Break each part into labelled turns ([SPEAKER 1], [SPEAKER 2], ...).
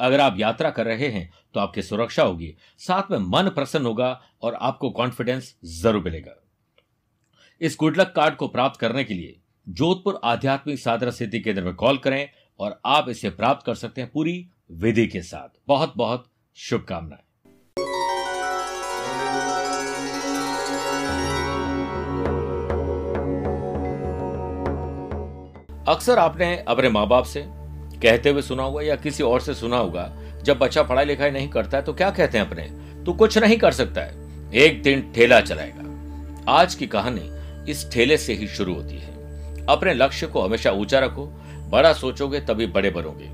[SPEAKER 1] अगर आप यात्रा कर रहे हैं तो आपकी सुरक्षा होगी। साथ में मन प्रसन्न होगा और आपको कॉन्फिडेंस ज़रूर मिलेगा। इस गुडलक कार्ड को प्राप्त करने के लिए जोधपुर आध्यात्मिक साधना सिद्धि केंद्र में कॉल करें और आप इसे प्राप्त कर सकते हैं पूरी विधि के साथ। बहुत बहुत शुभकामनाएँ। अक्सर आपने अपने माँ बाप से कहते हुए सुना होगा या किसी और से सुना होगा, जब बच्चा पढ़ाई लिखाई नहीं करता है तो क्या कहते हैं अपने? तो कुछ नहीं कर सकता है। एक दिन ठेला चलाएगा। आज की कहानी इस ठेले से ही शुरू होती है। अपने लक्ष्य को हमेशा ऊँचा रखो, बड़ा सोचोगे तभी बड़े बनोगे।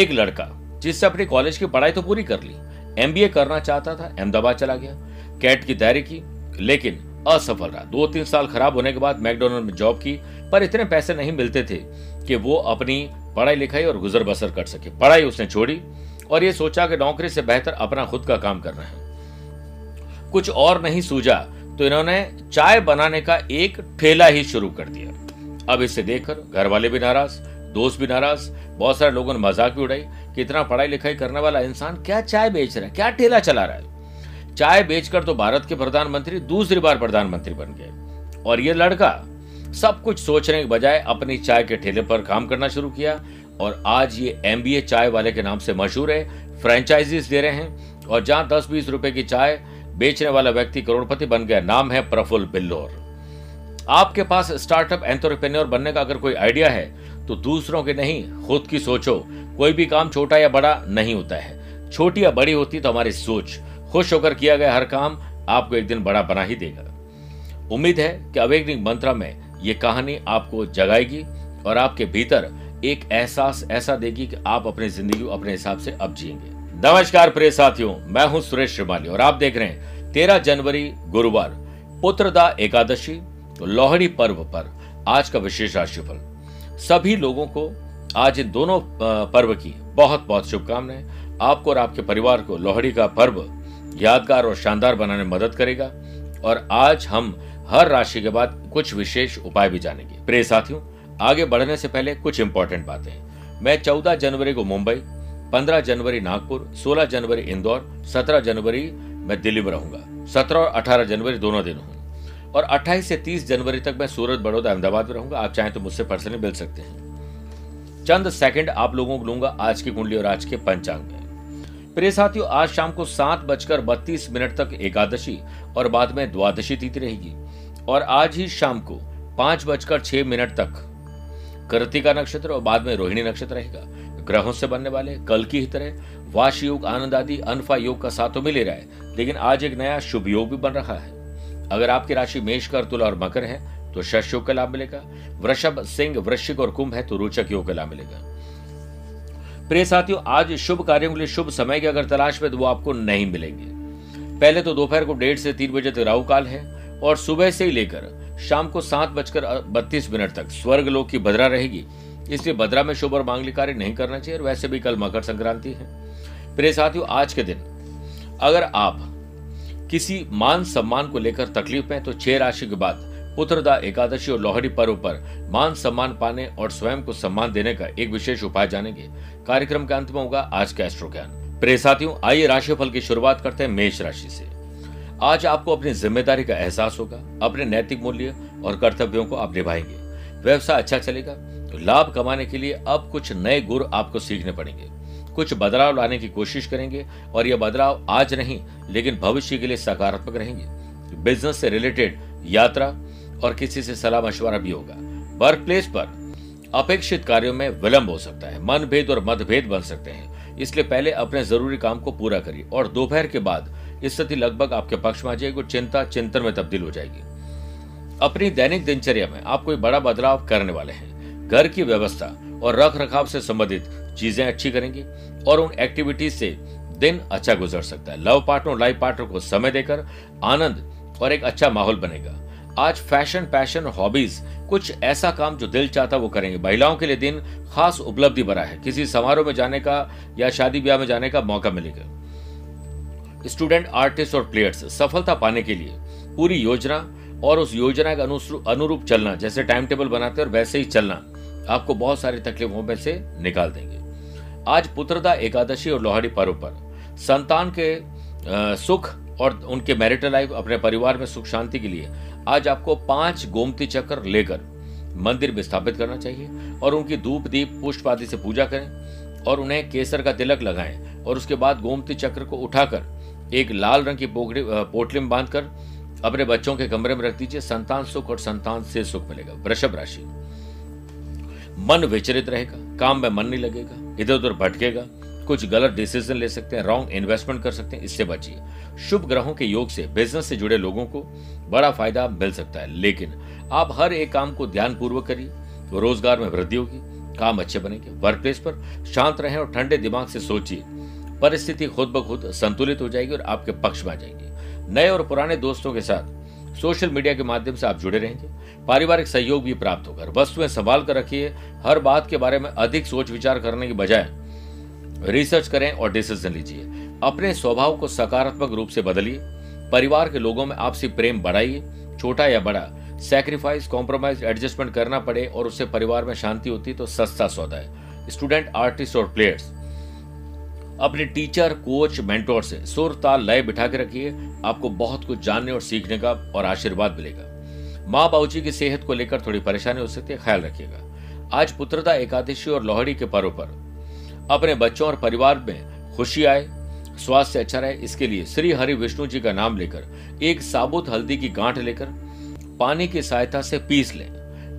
[SPEAKER 1] एक लड़का, जिससे अपनी कॉलेज की पढ़ाई तो पूरी कर ली एमबीए करना चाहता था, अहमदाबाद चला गया। कैट की तैयारी की, लेकिन असफल रहा। दो तीन साल खराब होने के बाद मैकडोनल्ड में जॉब की, पर इतने पैसे नहीं मिलते थे कि वो अपनी पढ़ाई लिखाई और गुजर बसर कर सके। पढ़ाई उसने छोड़ी और ये सोचा कि नौकरी से बेहतर अपना खुद का काम करना है। कुछ और नहीं सूझा तो इन्होंने चाय बनाने का एक ठेला ही शुरू कर दिया। अब इसे देखकर घर वाले भी नाराज़, दोस्त भी नाराज़, बहुत सारे लोगों ने मज़ाक भी उड़ाई कि इतना पढ़ाई लिखाई करने वाला इंसान क्या चाय बेच रहा है, क्या ठेला चला रहा है? चाय बेचकर तो भारत के प्रधानमंत्री दूसरी बार प्रधानमंत्री बन गए। और ये लड़का सब कुछ सोचने के बजाय अपनी चाय के ठेले पर काम करना शुरू किया और आज ये एमबीए चाय वाले के नाम से मशहूर है फ्रेंचाइजीज दे रहे हैं और जहाँ दस बीस रुपए की चाय बेचने वाला व्यक्ति करोड़पति बन गया नाम है प्रफुल्ल बिल्लोर। आपके पास स्टार्टअप एंटरप्रेन्योर बनने का अगर कोई आइडिया है तो दूसरों के नहीं, खुद की सोचो। कोई भी काम छोटा या बड़ा नहीं होता है। छोटी या बड़ी होती तो हमारी सोच, खुश होकर किया गया हर काम आपको एक दिन बड़ा बना ही देगा। उम्मीद है कि अवेकनिंग मंत्रा में ये कहानी आपको जगाएगी और आपके भीतर एक एहसास ऐसा देगी कि आप अपनी ज़िंदगी अपने हिसाब से अब जिएँगे। नमस्कार प्रिय साथियों, मैं हूँ सुरेश श्रीमाली और आप देख रहे हैं तेरह जनवरी, गुरुवार पुत्रदा एकादशी तो लोहड़ी पर्व पर आज का विशेष राशिफल। सभी लोगों को आज इन दोनों पर्व की बहुत बहुत शुभकामनाएँ। आपको और आपके परिवार को लोहड़ी का पर्व यादगार और शानदार बनाने में मदद करेगा। और आज हम हर राशि के बाद कुछ विशेष उपाय भी जानेंगे। प्रिय साथियों, आगे बढ़ने से पहले कुछ इंपॉर्टेंट बातें मैं 14 जनवरी को मुंबई 15 जनवरी नागपुर 16 जनवरी इंदौर 17 जनवरी मैं दिल्ली में रहूँगा। 17 और 18 जनवरी दोनों दिन हूँ और 28 से 30 जनवरी तक मैं सूरत, बड़ौदा, अहमदाबाद में रहूँगा। आप चाहें तो मुझसे पर्सनली मिल सकते हैं। चंद सेकंड आप लोगों को लूँगा आज की कुंडली और आज के पंचांग में। प्रिय साथियों, आज शाम को सात बजकर बत्तीस मिनट तक एकादशी और बाद में द्वादशी तिथि रहेगी। और आज ही शाम को पाँच बजकर छह मिनट तक कृतिका नक्षत्र और बाद में रोहिणी नक्षत्र रहेगा। ग्रहों से बनने वाले कल की ही तरह वाश योग, आनंद आदि, अनफा योग का साथ तो मिल ही रहा है। लेकिन आज एक नया शुभ योग भी बन रहा है। अगर आपकी राशि मेष, कर, तुला और मकर है तो शश योग का लाभ मिलेगा। वृषभ, सिंह, वृश्चिक और कुंभ है तो रोचक योग का लाभ मिलेगा। प्रिय साथियों, आज शुभ कार्यों के लिए शुभ समय की अगर तलाश में तो वो आपको नहीं मिलेंगे। पहले तो दोपहर को डेढ़ से तीन बजे तक राहु काल है और सुबह से ही लेकर शाम को सात बजकर बत्तीस मिनट तक स्वर्ग लोक की भद्रा रहेगी। इसलिए भद्रा में शुभ और मांगलिक कार्य नहीं करना चाहिए और वैसे भी कल मकर संक्रांति है। प्रिय साथियों, आज के दिन अगर आप किसी मान सम्मान को लेकर तकलीफ़ में तो छह राशि के बाद पुत्रदा एकादशी और लोहड़ी पर्व पर मान सम्मान पाने और स्वयं को सम्मान देने का एक विशेष उपाय जानेंगे। कार्यक्रम के अंत में होगा आज का एस्ट्रो ज्ञान प्रिय साथियों, आइए राशिफल की शुरुआत करते हैं मेष राशि से। आज आपको अपनी ज़िम्मेदारी का एहसास होगा, अपने नैतिक मूल्य और कर्तव्यों को आप निभाएँगे। व्यवसाय अच्छा चलेगा तो लाभ कमाने के लिए अब कुछ नए गुर आपको सीखने पड़ेंगे। कुछ बदलाव लाने की कोशिश करेंगे और यह बदलाव आज नहीं, लेकिन भविष्य के लिए सकारात्मक रहेंगे। बिज़नेस से रिलेटेड यात्रा और किसी से सलाह मशवरा भी होगा। वर्क प्लेस पर अपेक्षित कार्यों में विलंब हो सकता है। मनभेद और मतभेद बन सकते हैं। इसलिए पहले अपने ज़रूरी काम को पूरा करिए और दोपहर के बाद स्थिति लगभग आपके पक्ष में आ जाएगी चिंता चिंतन में तब्दील हो जाएगी। अपनी दैनिक दिनचर्या में आप कोई बड़ा बदलाव करने वाले हैं। घर की व्यवस्था और रख रखाव से संबंधित चीज़ें अच्छी करेंगी और उन एक्टिविटीज़ से दिन अच्छा गुजर सकता है। लव पार्टनर लाइफ पार्टनर को समय देकर आनंद और एक अच्छा माहौल बनेगा। आज फ़ैशन, पैशन हॉबीज, कुछ ऐसा काम जो दिल चाहता वो करेंगे। महिलाओं के लिए दिन खास उपलब्धि भरा है। किसी समारोह में जाने का या शादी ब्याह में जाने का मौका मिलेगा। स्टूडेंट, आर्टिस्ट और प्लेयर्स, सफलता पाने के लिए पूरी योजना और उस योजना के अनुरूप चलना, जैसे टाइम टेबल बनाते और वैसे ही चलना, आपको बहुत सारी तकलीफों में से निकाल देंगे। आज पुत्रदा एकादशी और लोहड़ी पर्व पर संतान के सुख और उनके मैरिटल लाइफ, अपने परिवार में सुख शांति के लिए आज आपको पाँच गोमती चक्र लेकर मंदिर में स्थापित करना चाहिए और उनकी धूप दीप पुष्प आदि से पूजा करें और उन्हें केसर का तिलक लगाएँ और उसके बाद गोमती चक्र को उठाकर एक लाल रंग की पोटली में बांधकर अपने बच्चों के कमरे में रख दीजिए। संतान सुख और संतान से सुख मिलेगा। वृषभ राशि। मन विचलित रहेगा, काम में मन नहीं लगेगा इधर उधर भटकेगा कुछ गलत डिसीज़न ले सकते हैं रॉन्ग इन्वेस्टमेंट कर सकते हैं, इससे बचिए। शुभ ग्रहों के योग से बिज़नेस से जुड़े लोगों को बड़ा फ़ायदा मिल सकता है। लेकिन आप हर एक काम को ध्यान पूर्वक करिए रोज़गार में वृद्धि होगी, काम अच्छे बनेंगे। वर्क प्लेस पर शांत रहें और ठंडे दिमाग से सोचिए। परिस्थिति खुद ब खुद संतुलित हो जाएगी और आपके पक्ष में आ जाएगी। नए और पुराने दोस्तों के साथ सोशल मीडिया के माध्यम से आप जुड़े रहेंगे। पारिवारिक सहयोग भी प्राप्त होगा। वस्तुएँ संभाल कर रखिए। हर बात के बारे में अधिक सोच विचार करने के बजाय रिसर्च करें और डिसीज़न लीजिए। अपने स्वभाव को सकारात्मक रूप से बदलिए। परिवार के लोगों में आपसी प्रेम बढ़ाइए। छोटा या बड़ा सेक्रीफाइस कॉम्प्रोमाइज एडजस्टमेंट करना पड़े और उससे परिवार में शांति होती तो सस्ता सौदा है। स्टूडेंट आर्टिस्ट और प्लेयर्स अपने टीचर कोच मेंटोर से सुर, ताल, लय बिठा के रखिए। आपको बहुत कुछ जानने और सीखने का और आशीर्वाद मिलेगा। माँ बाबूजी की सेहत को लेकर थोड़ी परेशानी हो सकती है, ख्याल रखिएगा। आज पुत्रता एकादशी और लोहड़ी के पर्व पर अपने बच्चों और परिवार में खुशी आए, स्वास्थ्य अच्छा रहे। इसके लिए श्री हरि विष्णु जी का नाम लेकर एक साबुत हल्दी की गांठ लेकर पानी की सहायता से पीस लें।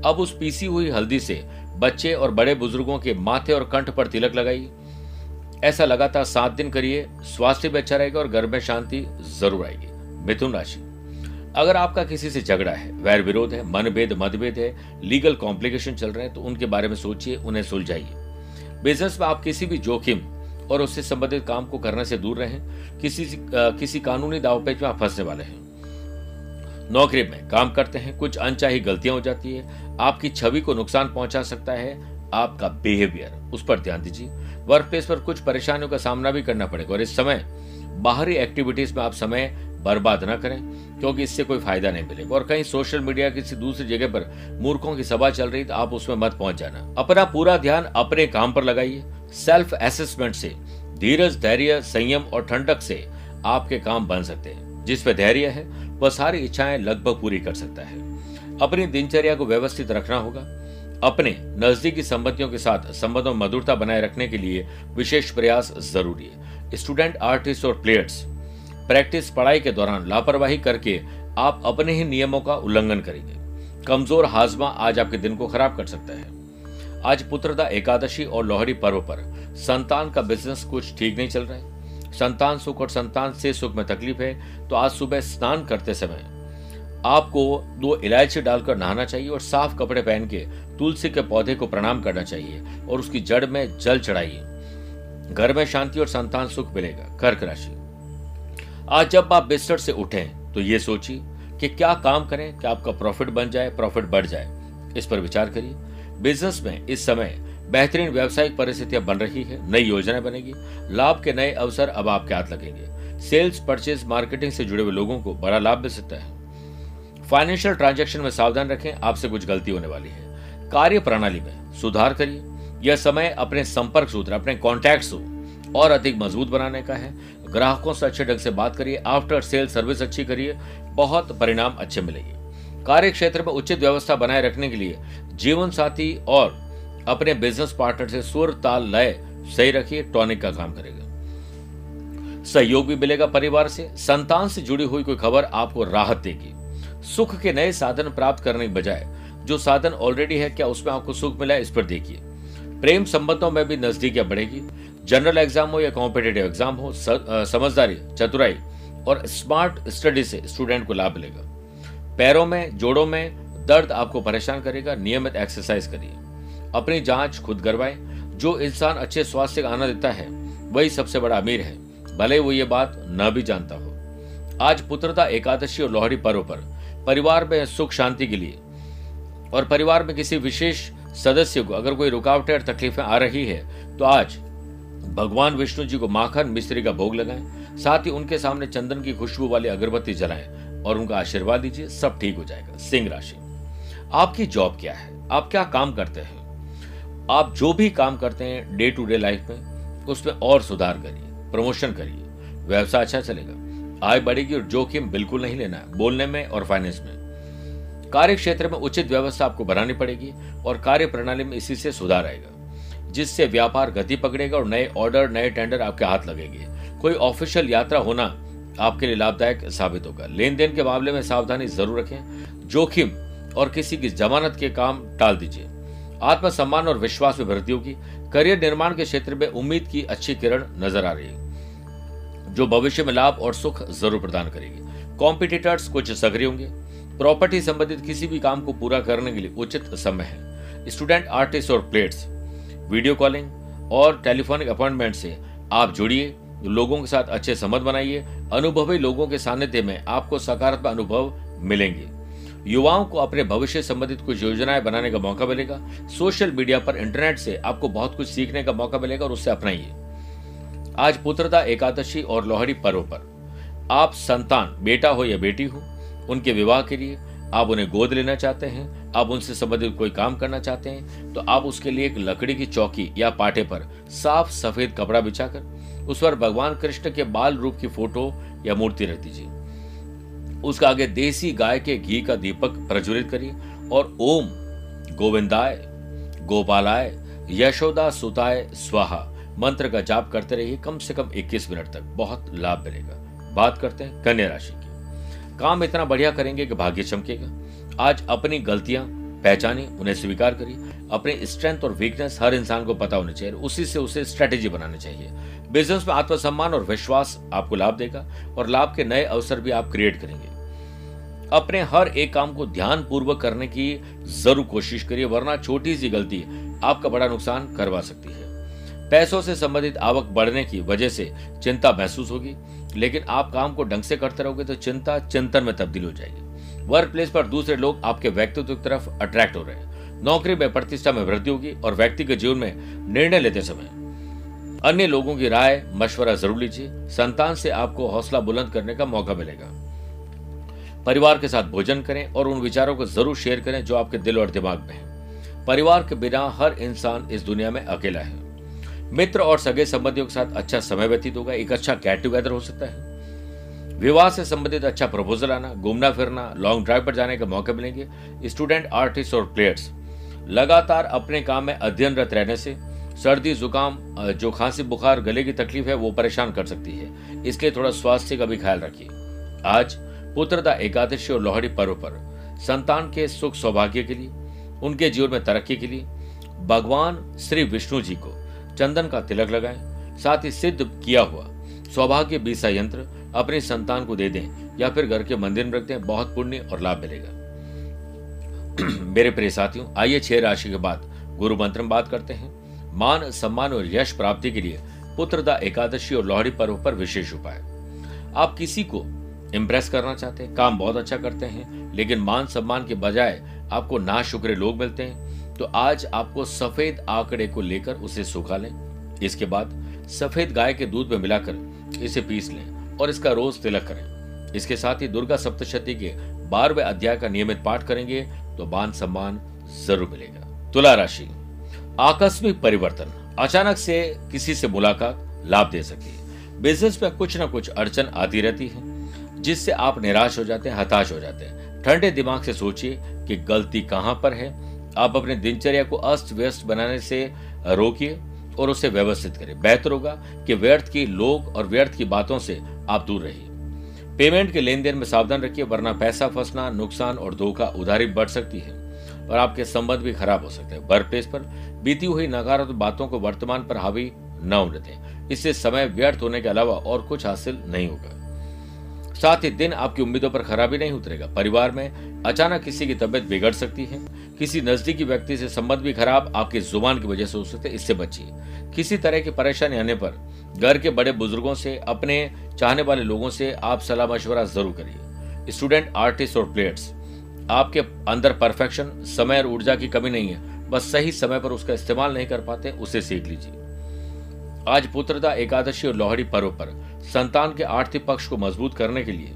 [SPEAKER 1] अब उस पीसी हुई हल्दी से बच्चे और बड़े बुज़ुर्गों के माथे और कंठ पर तिलक लगाइए। ऐसा लगातार सात दिन करिए, स्वास्थ्य भी अच्छा रहेगा और घर में शांति ज़रूर आएगी। मिथुन राशि। अगर आपका किसी से झगड़ा है, वैर विरोध है, मनभेद, मतभेद है, लीगल कॉम्प्लिकेशन चल रहे हैं तो उनके बारे में सोचिए, उन्हें सुलझाइए। बिज़नेस में आप किसी भी जोखिम और उससे संबंधित काम को करने से दूर रहें। किसी आ, किसी कानूनी दावपेच में आप फंसने वाले हैं। नौकरी में काम करते हैं कुछ अनचाही गलतियाँ हो जाती है। आपकी छवि को नुकसान पहुँचा सकता है आपका बिहेवियर उस पर ध्यान दीजिए। वर्क प्लेस पर कुछ परेशानियों का सामना भी करना पड़ेगा और इस समय बाहरी एक्टिविटीज़ में आप समय बर्बाद न करें, क्योंकि इससे कोई फ़ायदा नहीं मिलेगा। और कहीं सोशल मीडिया किसी दूसरी जगह पर मूर्खों की सभा चल रही तो आप उसमें मत पहुँच जाना। अपना पूरा ध्यान अपने काम पर लगाइए। सेल्फ असेसमेंट से, धीरज, धैर्य, संयम और ठंडक से आपके काम बन सकते हैं। जिस पे धैर्य है, वह सारी इच्छाएँ लगभग पूरी कर सकता है। अपनी दिनचर्या को व्यवस्थित रखना होगा। अपने नजदीकी संबंधियों के साथ संबंधों मधुरता बनाए रखने के लिए विशेष प्रयास ज़रूरी है। स्टूडेंट आर्टिस्ट और प्लेयर्स प्रैक्टिस पढ़ाई के दौरान लापरवाही करके आप अपने ही नियमों का उल्लंघन करेंगे। कमज़ोर हाजमा आज आपके दिन को खराब कर सकता है। आज पुत्रदा एकादशी और लोहड़ी पर्व पर संतान का बिज़नेस कुछ ठीक नहीं चल रहा है। संतान सुख और संतान से सुख में तकलीफ़ है तो आज सुबह स्नान करते समय आपको दो इलायची डालकर नहाना चाहिए और साफ़ कपड़े पहन के तुलसी के पौधे को प्रणाम करना चाहिए और उसकी जड़ में जल चढ़ाइए। घर में शांति और संतान सुख मिलेगा, कर्क राशि। आज जब आप बिस्तर से उठें तो ये सोचिए कि क्या काम करें, कि आपका प्रॉफिट बन जाए प्रॉफिट बढ़ जाए। इस पर विचार करिए। बिज़नेस में इस समय बेहतरीन व्यावसायिक परिस्थितियाँ बन रही है, नई योजनाएँ बनेगी, लाभ के नए अवसर अब आपके हाथ लगेंगे। सेल्स परचेज मार्केटिंग से जुड़े हुए लोगों को बड़ा लाभ मिल सकता है। फाइनेंशियल ट्रांजेक्शन में सावधान रखें, आपसे कुछ गलती होने वाली है। कार्य प्रणाली में सुधार करिए। यह समय अपने संपर्क सूत्र, अपने कॉन्टैक्ट और अधिक मज़बूत बनाने का है। ग्राहकों से अच्छे ढंग से बात करिए आफ्टर सेल सर्विस अच्छी करिए, बहुत परिणाम अच्छे मिलेंगे। कार्य क्षेत्र में उचित व्यवस्था बनाए रखने के लिए जीवन साथी और अपने बिज़नेस पार्टनर से सुर ताल लय सही रखिए टॉनिक का काम करेगा। सहयोग भी मिलेगा परिवार से। संतान से जुड़ी हुई कोई खबर आपको राहत देगी। सुख के नए साधन प्राप्त करने के बजाय, जो साधन ऑलरेडी है, क्या उसमें आपको सुख मिला है, इस पर देखिए। प्रेम संबंधों में भी नजदीकियाँ बढ़ेगी। जनरल एग्ज़ाम हो या कॉम्पिटेटिव एग्ज़ाम हो समझदारी, चतुराई और स्मार्ट स्टडी से स्टूडेंट को लाभ मिलेगा। पैरों में, जोड़ों में दर्द आपको परेशान करेगा, नियमित एक्सरसाइज करिए। अपनी जाँच खुद करवाएँ। जो इंसान अच्छे स्वास्थ्य का आनंद देता है, वही सबसे बड़ा अमीर है। भले वो ये बात न भी जानता हो। आज पुत्रता एकादशी और लोहड़ी पर्व पर परिवार में सुख शांति के लिए और परिवार में किसी विशेष सदस्य को अगर कोई रुकावटें और तकलीफें आ रही है तो आज भगवान विष्णु जी को माखन मिश्री का भोग लगाएँ, साथ ही उनके सामने चंदन की खुशबू वाली अगरबत्ती जलाएँ और उनका आशीर्वाद दीजिए, सब ठीक हो जाएगा। सिंह राशि। आपकी जॉब क्या है? आप क्या काम करते हैं? आप जो भी काम करते हैं डे टू डे लाइफ में, उसमें और सुधार करिए प्रमोशन करिए, व्यवसाय अच्छा चलेगा। आय बढ़ेगी और जोखिम बिल्कुल नहीं लेना है, बोलने में और फाइनेंस में। कार्य क्षेत्र में उचित व्यवस्था आपको बनानी पड़ेगी और कार्य प्रणाली में इसी से सुधार आएगा। जिससे व्यापार गति पकड़ेगा और नए ऑर्डर नए टेंडर आपके हाथ लगेंगे। कोई ऑफिशियल यात्रा होना आपके लिए लाभदायक साबित होगा। लेन देन के मामले में सावधानी ज़रूर रखें। जोखिम और किसी की जमानत के काम टाल दीजिए। आत्मसम्मान और विश्वास में वृद्धि होगी। करियर निर्माण के क्षेत्र में उम्मीद की अच्छी किरण नज़र आ रही है, जो भविष्य में लाभ और सुख ज़रूर प्रदान करेगी। कॉम्पिटिटर्स कुछ सक्रिय होंगे। प्रॉपर्टी संबंधित किसी भी काम को पूरा करने के लिए उचित समय है। स्टूडेंट आर्टिस्ट और प्लेट्स वीडियो कॉलिंग और टेलीफोनिक अपॉइंटमेंट से आप जुड़िए, लोगों के साथ अच्छे संबंध बनाइए, अनुभवी लोगों के सानिध्य में आपको सकारात्मक अनुभव मिलेंगे। युवाओं को अपने भविष्य संबंधित कुछ योजनाएँ बनाने का मौका मिलेगा, सोशल मीडिया पर इंटरनेट से आपको बहुत कुछ सीखने का मौका मिलेगा और उससे अपनाइए। आज पुत्रता एकादशी और लोहड़ी पर्व पर आप संतान, बेटा हो या बेटी हो, उनके विवाह के लिए आप उन्हें गोद लेना चाहते हैं आप उनसे संबंधित कोई काम करना चाहते हैं तो आप उसके लिए एक लकड़ी की चौकी या पाटे पर साफ़ सफ़ेद कपड़ा बिछाकर उस पर भगवान कृष्ण के बाल रूप की फ़ोटो या मूर्ति रख दीजिए। उसका आगे देसी गाय के घी का दीपक प्रज्वलित करिए और ओम गोविंदाय, गोपालाय यशोदा सुताय, स्वाहा मंत्र का जाप करते रहिए, कम से कम 21 मिनट तक, बहुत लाभ मिलेगा। बात करते हैं कन्या राशि की। काम इतना बढ़िया करेंगे कि भाग्य चमकेगा। आज अपनी गलतियाँ पहचानी, उन्हें स्वीकार करिए अपने स्ट्रेंथ और वीकनेस हर इंसान को पता होनी चाहिए, उसी से उसे स्ट्रेटेजी बनानी चाहिए। बिज़नेस में आत्मसम्मान और विश्वास आपको लाभ देगा और लाभ के नए अवसर भी आप क्रिएट करेंगे। अपने हर एक काम को ध्यान पूर्वक करने की ज़रूर कोशिश करिए, वरना छोटी सी गलती आपका बड़ा नुकसान करवा सकती है। पैसों से संबंधित आवक बढ़ने की वजह से चिंता महसूस होगी, लेकिन आप काम को ढंग से करते रहोगे तो चिंता चिंतन में तब्दील हो जाएगी। वर्क प्लेस पर दूसरे लोग आपके व्यक्तित्व की तरफ़ अट्रैक्ट हो रहे हैं। नौकरी में प्रतिष्ठा में वृद्धि होगी और व्यक्ति के जीवन में निर्णय लेते समय अन्य लोगों की राय, मशवरा ज़रूर लीजिए। संतान से आपको हौसला बुलंद करने का मौका मिलेगा। परिवार के साथ भोजन करें और उन विचारों को ज़रूर शेयर करें जो आपके दिल और दिमाग में है। परिवार के बिना हर इंसान इस दुनिया में अकेला है। मित्र और सगे संबंधियों के साथ अच्छा समय व्यतीत होगा। एक अच्छा गेट टुगेदर हो सकता है। विवाह से संबंधित अच्छा प्रपोजल आना, घूमना फिरना लॉन्ग ड्राइव पर जाने के मौके मिलेंगे। स्टूडेंट आर्टिस्ट और प्लेयर्स लगातार अपने काम में अध्ययनरत रहने से सर्दी, जुकाम जो खांसी, बुखार, गले की तकलीफ़ है, वो परेशान कर सकती है। इसलिए थोड़ा स्वास्थ्य का भी ख्याल रखिए। आज पुत्रदा एकादशी और लोहड़ी पर्व पर, संतान के सुख सौभाग्य के लिए, उनके जीवन में तरक्की के लिए, भगवान श्री विष्णु जी को चंदन का तिलक लगाएँ। साथ ही सिद्ध किया हुआ सौभाग्य बीसा यंत्र अपने संतान को दे दें, या फिर घर के मंदिर में रख दें, बहुत पुण्य और लाभ मिलेगा। मेरे प्रिय साथियों, आइए छह राशि के बाद गुरु मंत्र में बात करते हैं। मान, सम्मान और यश प्राप्ति के लिए पुत्रदा एकादशी और लोहड़ी पर्व पर विशेष उपाय। आप किसी को इम्प्रेस करना चाहते हैं, काम बहुत अच्छा करते हैं, लेकिन मान, सम्मान के बजाय आपको ना शुक्रे लोग मिलते हैं तो आज आपको सफ़ेद आंकड़े को लेकर उसे सुखा लें। इसके बाद सफ़ेद गाय के दूध में मिलाकर इसे पीस लें। और इसका रोज तिलक करें। इसके साथ ही दुर्गा सप्तशती के बारहवें अध्याय का नियमित पाठ करेंगे तो मान सम्मान ज़रूर मिलेगा। तुला राशि, आकस्मिक परिवर्तन, अचानक से किसी से मुलाकात, लाभ दे सके। बिज़नेस में कुछ ना कुछ अड़चन आती रहती है, जिससे आप निराश हो जाते हैं, हताश हो जाते हैं। ठंडे दिमाग से सोचिए कि गलती कहाँ पर है। आप अपने दिनचर्या को अस्त व्यस्त बनाने से रोकिए और उसे व्यवस्थित करें। बेहतर होगा कि व्यर्थ की लोग और व्यर्थ की बातों से आप दूर रहिए पेमेंट के लेन देन में सावधान रखिए, वरना पैसा फंसना, नुकसान और धोखा उधारी बढ़ सकती है और आपके संबंध भी खराब हो सकते हैं। वर्क प्लेस पर बीती हुई नकारात्मक बातों को वर्तमान पर हावी न होने दें। इससे समय व्यर्थ होने के अलावा और कुछ हासिल नहीं होगा। साथ ही दिन आपकी उम्मीदों पर खराबी नहीं उतरेगा। परिवार में अचानक किसी की तबियत बिगड़ सकती है, किसी नजदीकी व्यक्ति से संबंध भी खराब, आपकी ज़ुबान की वजह से हो सकते इससे बचिए। किसी तरह की परेशानी आने पर घर के बड़े बुज़ुर्गों से, अपने चाहने वाले लोगों से आप सलाह मशवरा ज़रूर करिए। स्टूडेंट, आर्टिस्ट और प्लेयर्स, आपके अंदर परफेक्शन, समय और ऊर्जा की कमी नहीं है, बस सही समय पर उसका इस्तेमाल नहीं कर पाते, उसे सीख लीजिए। आज पुत्रदा एकादशी और लोहड़ी पर्व पर संतान के आर्थिक पक्ष को मज़बूत करने के लिए,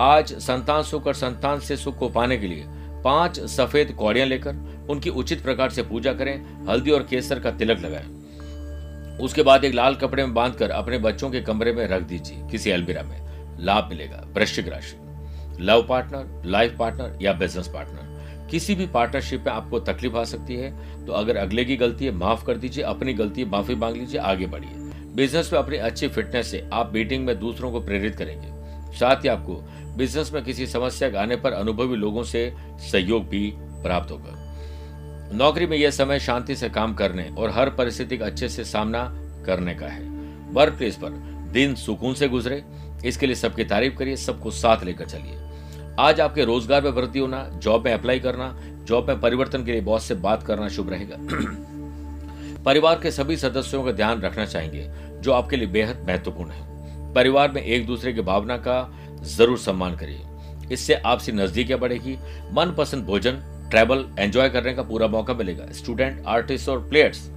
[SPEAKER 1] आज संतान सुख और संतान से सुख को पाने के लिए पाँच सफ़ेद कौड़ियाँ लेकर उनकी उचित प्रकार से पूजा करें, हल्दी और केसर का तिलक लगाएँ। उसके बाद एक लाल कपड़े में बांधकर अपने बच्चों के कमरे में रख दीजिए, किसी अलबिरा में। लाभ मिलेगा, वृश्चिक राशि। लव पार्टनर, लाइफ पार्टनर या बिज़नेस पार्टनर। किसी भी पार्टनरशिप में आपको तकलीफ़ आ सकती है तो अगर अगले की गलती है, माफ़ कर दीजिए, अपनी गलती माफ़ी मांग लीजिए, आगे बढ़िए। बिज़नेस में अपनी अच्छी फिटनेस से आप मीटिंग में दूसरों को प्रेरित करेंगे। साथ ही आपको बिज़नेस में किसी समस्या के आने पर अनुभवी लोगों से सहयोग भी प्राप्त होगा। नौकरी में यह समय शांति से काम करने और हर परिस्थिति का अच्छे से सामना करने का है। वर्क प्लेस पर दिन सुकून से गुजरे। इसके लिए सबकी तारीफ़ करिए, सबको साथ लेकर चलिए। आज आपके रोज़गार में वृद्धि होना, जॉब में अप्लाई करना, जॉब में परिवर्तन के लिए बॉस से बात करना शुभ रहेगा। परिवार के सभी सदस्यों का ध्यान रखना चाहिए जो आपके लिए बेहद महत्वपूर्ण है। परिवार में एक दूसरे की भावना का ज़रूर सम्मान करिए। इससे आपसे नजदीकियाँ बढ़ेगी, मनपसंद भोजन ट्रैवल एंजॉय करने का पूरा मौका मिलेगा। स्टूडेंट आर्टिस्ट और प्लेयर्स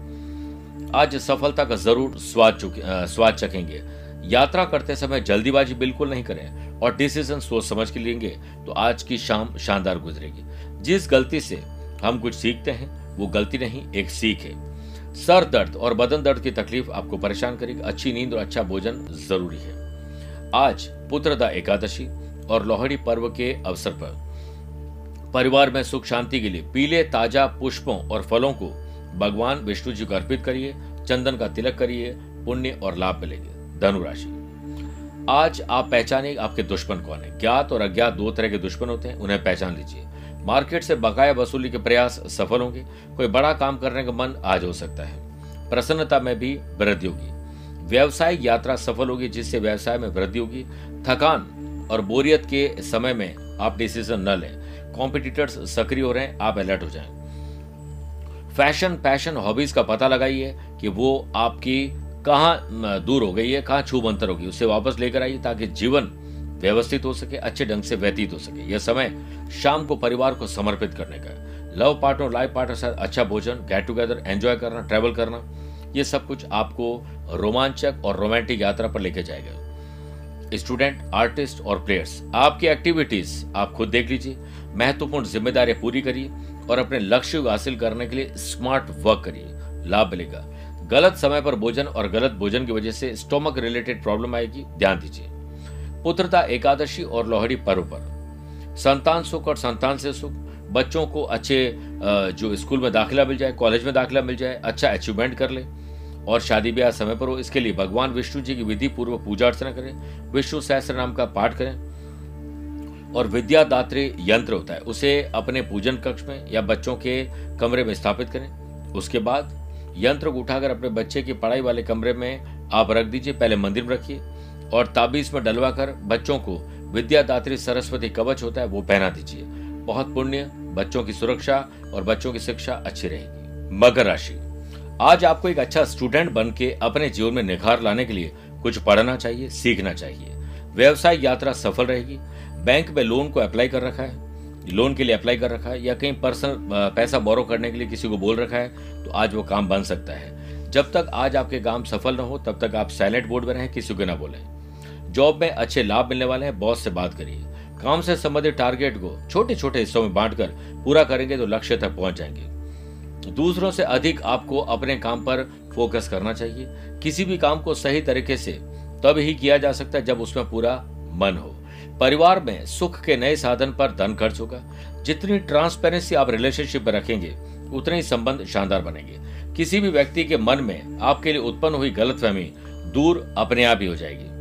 [SPEAKER 1] आज सफलता का ज़रूर स्वाद स्वाद चखेंगे। यात्रा करते समय जल्दीबाजी बिल्कुल नहीं करें और डिसीज़न सोच समझ के लेंगे तो आज की शाम शानदार गुजरेगी। जिस गलती से हम कुछ सीखते हैं, वो गलती नहीं, एक सीख है। सर दर्द और बदन दर्द की तकलीफ़ आपको परेशान करेगी। अच्छी नींद और अच्छा भोजन ज़रूरी है। आज पुत्रदा एकादशी और लोहड़ी पर्व के अवसर पर परिवार में सुख शांति के लिए पीले ताज़ा पुष्पों और फलों को भगवान विष्णु जी को अर्पित करिए, चंदन का तिलक करिए, पुण्य और लाभ मिलेंगे। धनुराशि आज आप पहचानिए आपके दुश्मन कौन है। ज्ञात और अज्ञात दो तरह के दुश्मन होते हैं, उन्हें पहचान लीजिए। मार्केट से बकाया वसूली के प्रयास सफल होंगे। कोई बड़ा काम करने का मन आज हो सकता है। प्रसन्नता में भी वृद्धि होगी। व्यवसायिक यात्रा सफल होगी, जिससे व्यवसाय में वृद्धि होगी। थकान और बोरियत के समय में आप डिसीज़न न लें। कॉम्पिटिटर्स सक्रिय हो रहे हैं, आप अलर्ट हो जाएँ। फ़ैशन, पैशन, हॉबीज का पता लगाइए कि वो आपकी कहाँ दूर हो गई है, कहाँ छू मंतर होगी। उसे वापस लेकर आइए, ताकि जीवन व्यवस्थित हो सके, अच्छे ढंग से व्यतीत हो सके। यह समय शाम को परिवार को समर्पित करने का लव पार्टनर लाइफ पार्टनर साथ अच्छा भोजन गेट टुगेदर एंजॉय करना ट्रेवल करना, ये सब कुछ आपको रोमांचक और रोमांटिक यात्रा पर लेके जाएगा। स्टूडेंट आर्टिस्ट और प्लेयर्स आपकी एक्टिविटीज़ आप खुद देख लीजिए। महत्वपूर्ण जिम्मेदारियाँ पूरी करिए और अपने लक्ष्य को हासिल करने के लिए स्मार्ट वर्क करिए। लाभ मिलेगा। गलत समय पर भोजन और गलत भोजन की वजह से स्टोमक रिलेटेड प्रॉब्लम आएगी। ध्यान दीजिए। पुत्रता एकादशी और लोहड़ी पर्व पर। संतान सुख और संतान से सुख। बच्चों को अच्छे जो स्कूल में दाखिला मिल जाए, कॉलेज में दाखिला मिल जाए अच्छा अचीवमेंट कर ले। और शादी ब्याह समय पर हो, इसके लिए भगवान विष्णु जी की विधि पूर्व पूजा अर्चना करें, विष्णु सहस्त्र नाम का पाठ करें। और विद्यादात्री यंत्र होता है, उसे अपने पूजन कक्ष में या बच्चों के कमरे में स्थापित करें। उसके बाद यंत्र को उठाकर अपने बच्चे की पढ़ाई वाले कमरे में आप रख दीजिए, पहले मंदिर में रखिए। और ताबीज में डलवा कर बच्चों को विद्यादात्री सरस्वती कवच होता है वो पहना दीजिए। बहुत पुण्य, बच्चों की सुरक्षा और बच्चों की शिक्षा अच्छी रहेगी। मकर राशि। आज आपको एक अच्छा स्टूडेंट बन के अपने जीवन में निखार लाने के लिए कुछ पढ़ना चाहिए, सीखना चाहिए। व्यवसाय यात्रा सफल रहेगी। बैंक में लोन को अप्लाई कर रखा है। लोन के लिए अप्लाई कर रखा है या कहीं पर्सनल पैसा बोरो करने के लिए किसी को बोल रखा है तो आज वो काम बन सकता है। जब तक आज आपके काम सफल न हो, तब तक आप साइलेंट बोर्ड में रहें, किसी को ना बोलें। जॉब में अच्छे लाभ मिलने वाले हैं, बॉस से बात करिए। काम से संबंधित टारगेट को छोटे छोटे हिस्सों में बांटकर पूरा करेंगे तो लक्ष्य तक पहुँच जाएँगे। दूसरों से अधिक आपको अपने काम पर फोकस करना चाहिए। किसी भी काम को सही तरीके से तब ही किया जा सकता है जब उसमें पूरा मन हो। परिवार में सुख के नए साधन पर धन खर्च होगा। जितनी ट्रांसपेरेंसी आप रिलेशनशिप में रखेंगे, उतने ही संबंध शानदार बनेंगे। किसी भी व्यक्ति के मन में आपके लिए उत्पन्न हुई गलतफहमी दूर अपने आप ही हो जाएगी।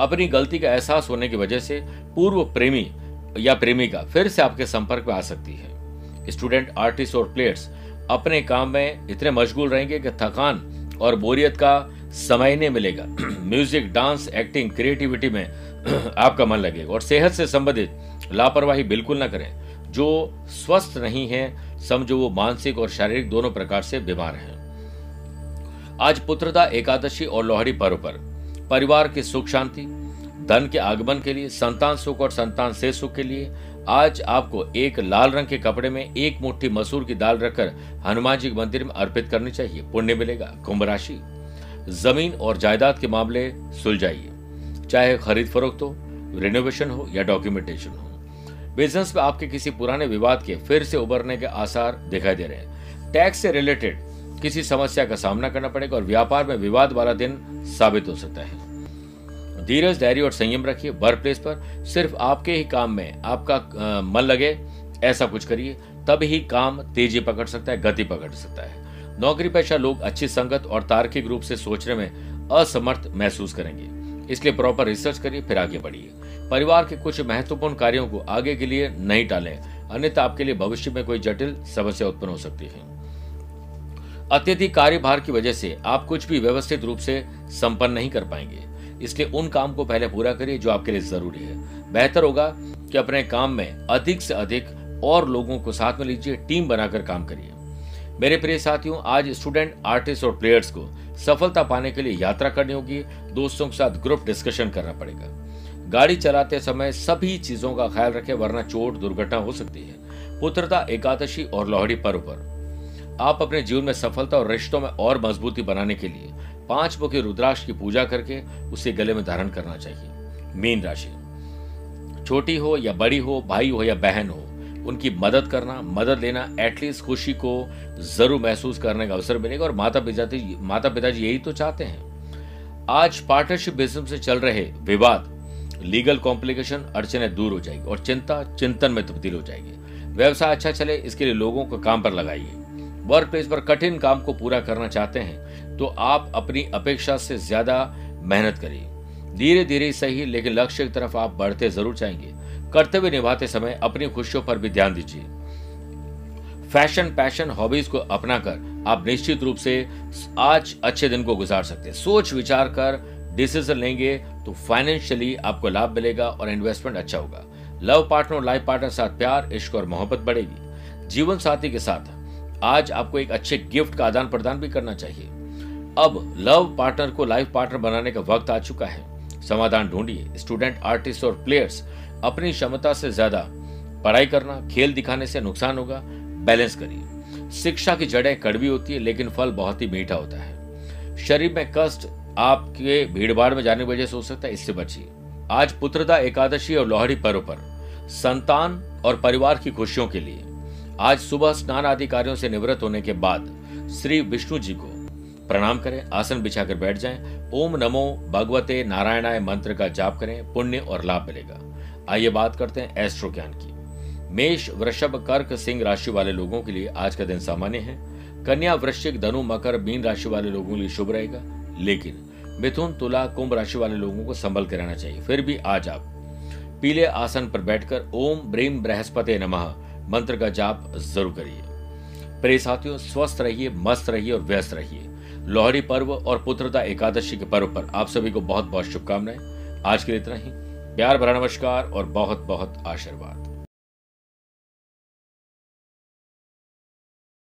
[SPEAKER 1] अपनी गलती का एहसास होने की वजह से पूर्व प्रेमी या प्रेमिका फिर से आपके संपर्क में आ सकती है। स्टूडेंट, आर्टिस्ट और प्लेयर्स अपने काम में इतने मशगूल रहेंगे कि थकान और बोरियत का समय नहीं मिलेगा। म्यूज़िक, डांस, एक्टिंग, क्रिएटिविटी में आपका मन लगेगा और सेहत से संबंधित लापरवाही बिल्कुल ना करें। जो स्वस्थ नहीं है, समझो वो मानसिक और शारीरिक दोनों प्रकार से बीमार हैं। आज पुत्रता एकादशी और लोहड़ी पर्व पर परिवार की सुख शांति, धन के आगमन के लिए, संतान सुख और संतान से सुख के लिए, आज आपको एक लाल रंग के कपड़े में एक मुट्ठी मसूर की दाल रखकर हनुमान जी के मंदिर में अर्पित करनी चाहिए। पुण्य मिलेगा। कुंभ राशि। ज़मीन और जायदाद के मामले सुलझाइए। चाहे खरीद फरोख्त हो रिनोवेशन हो या डॉक्यूमेंटेशन हो। बिज़नेस में आपके किसी पुराने विवाद के फिर से उभरने के आसार दिखाई दे रहे हैं। टैक्स से रिलेटेड किसी समस्या का सामना करना पड़ेगा और व्यापार में विवाद वाला दिन साबित हो सकता है। धीरज, धैर्य और संयम रखिए वर्क प्लेस पर। सिर्फ़ आपके ही काम में आपका मन लगे, ऐसा कुछ करिए, तब ही काम तेज़ी पकड़ सकता है, गति पकड़ सकता है। नौकरी पेशा लोग अच्छी संगत और तार्किक रूप से सोचने में असमर्थ महसूस करेंगे। इसलिए प्रॉपर रिसर्च करिए, फिर आगे बढ़िए। परिवार के कुछ महत्वपूर्ण कार्यों को आगे के लिए नहीं टालें। अन्यथा आपके लिए भविष्य में कोई जटिल समस्या उत्पन्न हो सकती है। अत्यधिक कार्यभार की वजह से आप कुछ भी व्यवस्थित रूप से संपन्न नहीं कर पाएँगे। इसलिए उन काम को पहले पूरा करिए जो आपके लिए ज़रूरी है। बेहतर होगा कि अपने काम में अधिक से अधिक और लोगों को साथ में लीजिए, टीम बनाकर काम करिए। मेरे प्रिय साथियों, आज स्टूडेंट, आर्टिस्ट और प्लेयर्स को सफलता पाने के लिए यात्रा करनी होगी। दोस्तों के साथ ग्रुप डिस्कशन करना पड़ेगा। गाड़ी चलाते समय सभी चीज़ों का ख्याल रखें, वरना चोट, दुर्घटना हो सकती है। पुत्रता, एकादशी और लोहड़ी पर्व पर। आप अपने जीवन में सफलता और रिश्तों में और मजबूती बनाने के लिए पाँच मुखी रुद्राक्ष की पूजा करके उसे गले में धारण करना चाहिए। मीन राशि। छोटी हो या बड़ी हो, भाई हो या बहन हो, उनकी मदद करना, मदद लेना एटलीस्ट खुशी को ज़रूर महसूस करने का अवसर मिलेगा और माता पिता माता पिताजी यही तो चाहते हैं। आज पार्टनरशिप बिज़नेस से चल रहे विवाद लीगल कॉम्प्लिकेशन अड़चने दूर हो जाएगी और चिंता, चिंतन में तब्दील हो जाएगी। व्यवसाय अच्छा चले, इसके लिए लोगों को काम पर लगाइए। वर्क प्लेस पर कठिन काम को पूरा करना चाहते हैं तो आप अपनी अपेक्षा से ज़्यादा मेहनत करिए। धीरे धीरे सही, लेकिन लक्ष्य की तरफ़ आप बढ़ते ज़रूर चाहेंगे कर्तव्य निभाते समय अपनी खुशियों पर भी ध्यान दीजिए। फ़ैशन, पैशन, हॉबीज को अपनाकर आप निश्चित रूप से आज अच्छे दिन को गुजार सकते हैं। सोच विचार कर डिसीज़न लेंगे तो फाइनेंशियली आपको लाभ मिलेगा और इन्वेस्टमेंट अच्छा होगा। लव पार्टनर और लाइफ पार्टनर साथ प्यार, इश्क और मोहब्बत बढ़ेगी। जीवन साथी के साथ आज आपको एक अच्छे गिफ्ट का आदान प्रदान भी करना चाहिए। अब लव पार्टनर को लाइफ पार्टनर बनाने का वक्त आ चुका है। समाधान ढूंढिए। स्टूडेंट, आर्टिस्ट और प्लेयर्स, अपनी क्षमता से ज़्यादा पढ़ाई करना, खेल दिखाने से नुकसान होगा। बैलेंस करिए। शिक्षा की जड़ें कड़वी होती है, लेकिन फल बहुत ही मीठा होता है। शरीर में कष्ट आपके भीड़ भाड़ में जाने की वजह से हो सकता है, इससे बचिए। आज पुत्रदा एकादशी और लोहड़ी पर्व पर। संतान और परिवार की खुशियों के लिए। आज सुबह स्नान आदि कार्यों से निवृत्त होने के बाद श्री विष्णु जी को प्रणाम करें, आसन बिछाकर बैठ जाएँ, ओम नमो भगवते नारायणाय मंत्र का जाप करें, पुण्य और लाभ मिलेगा। आइए बात करते हैं एस्ट्रो ज्ञान की। मेष, वृषभ, कर्क, सिंह राशि वाले लोगों के लिए आज का दिन सामान्य है। कन्या, वृश्चिक, धनु, मकर, मीन राशि वाले लोगों के लिए शुभ रहेगा। लेकिन मिथुन, तुला, कुंभ राशि वाले लोगों को संभल के रहना चाहिए। फिर भी आज आप पीले आसन पर बैठकर ओम, ब्रीम, बृहस्पति नमः मंत्र का जाप ज़रूर करिए। प्रिय साथियों, स्वस्थ रहिए, मस्त रहिए और व्यस्त रहिए। लोहड़ी पर्व और पुत्रता एकादशी के पर्व पर आप सभी को बहुत बहुत शुभकामनाएँ। आज के लिए इतना ही। प्यार, भरा नमस्कार और बहुत बहुत आशीर्वाद।